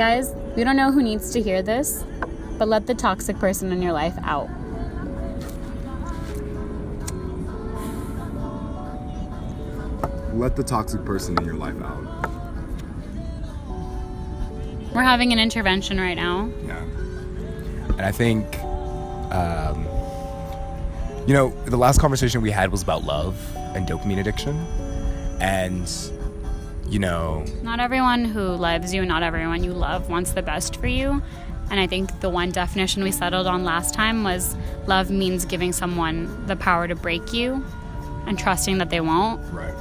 Guys, we don't know who needs to hear this, but let the toxic person in your life out. Let the toxic person in your life out. We're having an intervention right now. Yeah. And I think, um, you know, the last conversation we had was about love and dopamine addiction. And, you know, Not everyone who loves you, not everyone you love wants the best for you. And I think the one definition we settled on last time was love means giving someone the power to break you and trusting that they won't. right.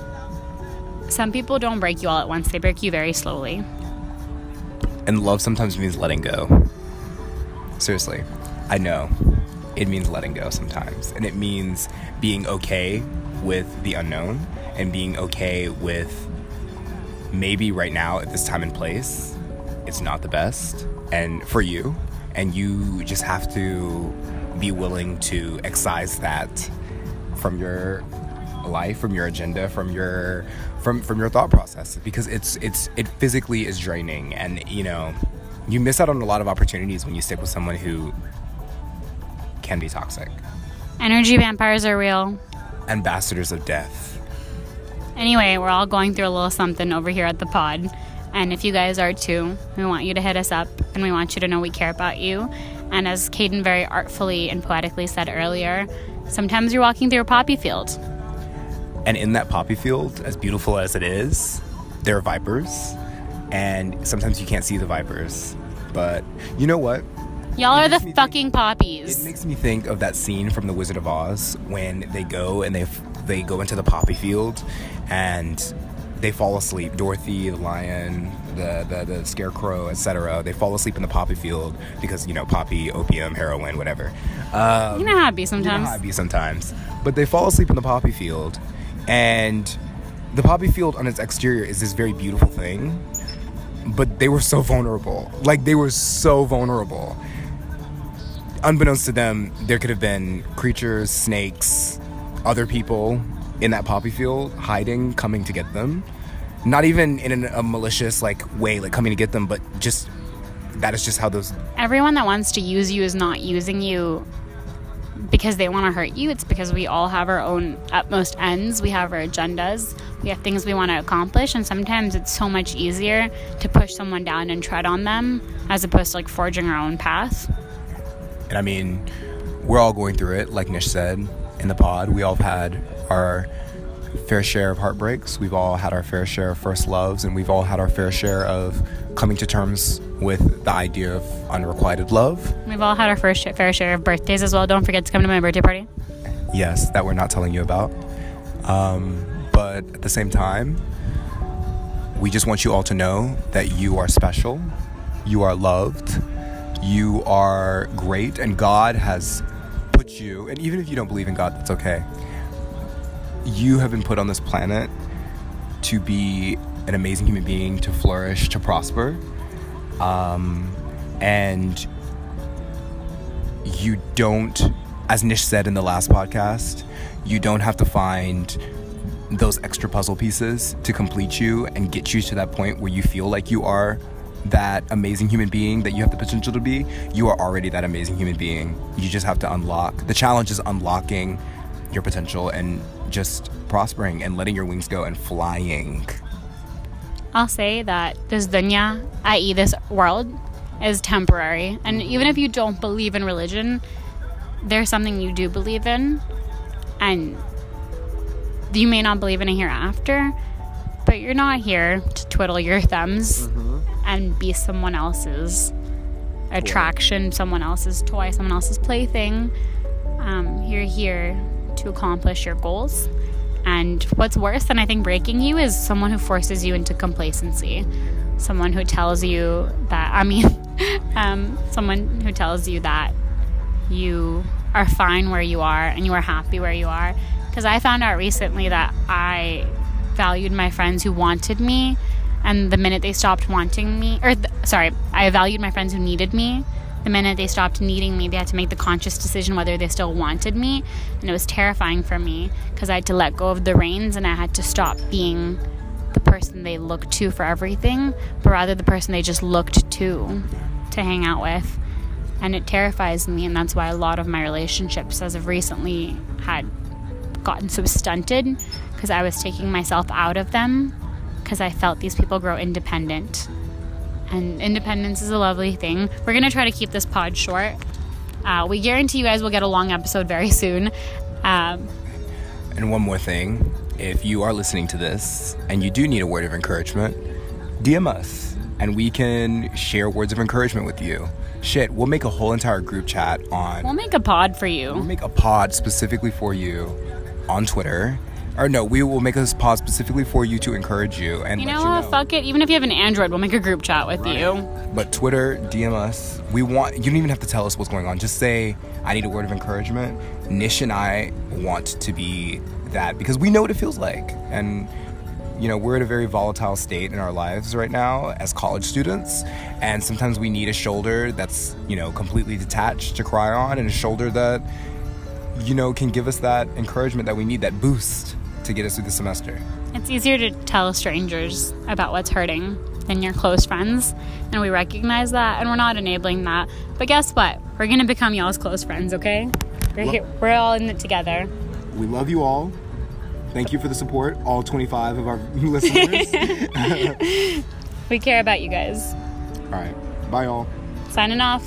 Some people don't break you all at once, they break you very slowly. And love sometimes means letting go. Seriously, I know. It means letting go sometimes. And it means being okay with the unknown and being okay with maybe right now at this time and place, it's not the best and for you. And you just have to be willing to excise that from your life, from your agenda, from your from from your thought process because it's it's it physically is draining and you know you miss out on a lot of opportunities when you stick with someone who can be toxic. Energy vampires are real. Ambassadors of death. Anyway, we're all going through a little something over here at the pod. And if you guys are too, we want you to hit us up and we want you to know we care about you. And as Caden very artfully and poetically said earlier, sometimes you're walking through a poppy field. And in that poppy field, as beautiful as it is, there are vipers. And sometimes you can't see the vipers. But you know what? Y'all are the fucking think- fucking It makes me think of that scene from The Wizard of Oz when they go and they they go into the poppy field and they fall asleep. Dorothy, the lion, the the, the scarecrow, etc. They fall asleep in the poppy field because you know poppy, opium, heroin, whatever. Um, You know how it be sometimes. you know how it be sometimes. But they fall asleep in the poppy field, and the poppy field on its exterior is this very beautiful thing. But they were so vulnerable. Like they were so vulnerable. Unbeknownst to them, there could have been creatures, snakes, other people in that poppy field hiding, coming to get them. Not even in an, a malicious like way, like coming to get them, but just that is just how those Everyone that wants to use you is not using you because they want to hurt you. It's because we all have our own utmost ends. We have our agendas. We have things we want to accomplish. And sometimes it's so much easier to push someone down and tread on them as opposed to like forging our own path. And I mean, we're all going through it, like Nish said in the pod. We all have had our fair share of heartbreaks. We've all had our fair share of first loves, and we've all had our fair share of coming to terms with the idea of unrequited love. We've all had our first sh- fair share of birthdays as well. Don't forget to come to my birthday party. Yes, that we're not telling you about. Um, but at the same time, we just want you all to know that you are special, you are loved, you are great, and God has you, and even if you don't believe in God, that's okay. You have been put on this planet to be an amazing human being, to flourish, to prosper. Um, and you don't, as Nish said in the last podcast, you don't have to find those extra puzzle pieces to complete you and get you to that point where you feel like you are that amazing human being that you have the potential to be. You are already that amazing human being. You just have to unlock. The challenge is unlocking your potential and just prospering and letting your wings go and flying. I'll say that this dunya, i.e., this world, is temporary. And even if you don't believe in religion, there's something you do believe in. And you may not believe in a hereafter, but you're not here to twiddle your thumbs mm-hmm. And be someone else's attraction, someone else's toy, someone else's plaything. Um, you're here to accomplish your goals. And what's worse than I think breaking you is someone who forces you into complacency. Someone who tells you that, I mean, um, someone who tells you that you are fine where you are and you are happy where you are. Because I found out recently that I valued my friends who wanted me, and the minute they stopped wanting me, or th- sorry, I valued my friends who needed me. The minute they stopped needing me, they had to make the conscious decision whether they still wanted me, and it was terrifying for me because I had to let go of the reins and I had to stop being the person they looked to for everything, but rather the person they just looked to to hang out with. And it terrifies me, and that's why a lot of my relationships as of recently had gotten so stunted because I was taking myself out of them because I felt these people grow independent. And independence is a lovely thing. We're going to try to keep this pod short. Uh, we guarantee you guys will get a long episode very soon. Um, And one more thing if you are listening to this and you do need a word of encouragement, DM us and we can share words of encouragement with you. Shit, we'll make a whole entire group chat on. we'll make a pod for you. We'll make a pod specifically for you on Twitter. Or no, we will make a pod specifically for you to encourage you and You know you know. Fuck it. Even if you have an Android, we'll make a group chat with you. But Twitter, DM us. We want you don't even have to tell us what's going on. Just say I need a word of encouragement. Nish and I want to be that because we know what it feels like. And you know, we're at a very volatile state in our lives right now as college students, and sometimes we need a shoulder that's, you know, completely detached to cry on and a shoulder that you know can give us that encouragement that we need, that boost to get us through the semester. It's easier to tell strangers about what's hurting than your close friends, and we recognize that, and we're not enabling that. But guess what? We're gonna become y'all's close friends, okay? We're, we're all in it together. We love you all. Thank you for the support, all 25 of our listeners. We care about you guys. all right. Bye, all. Signing off.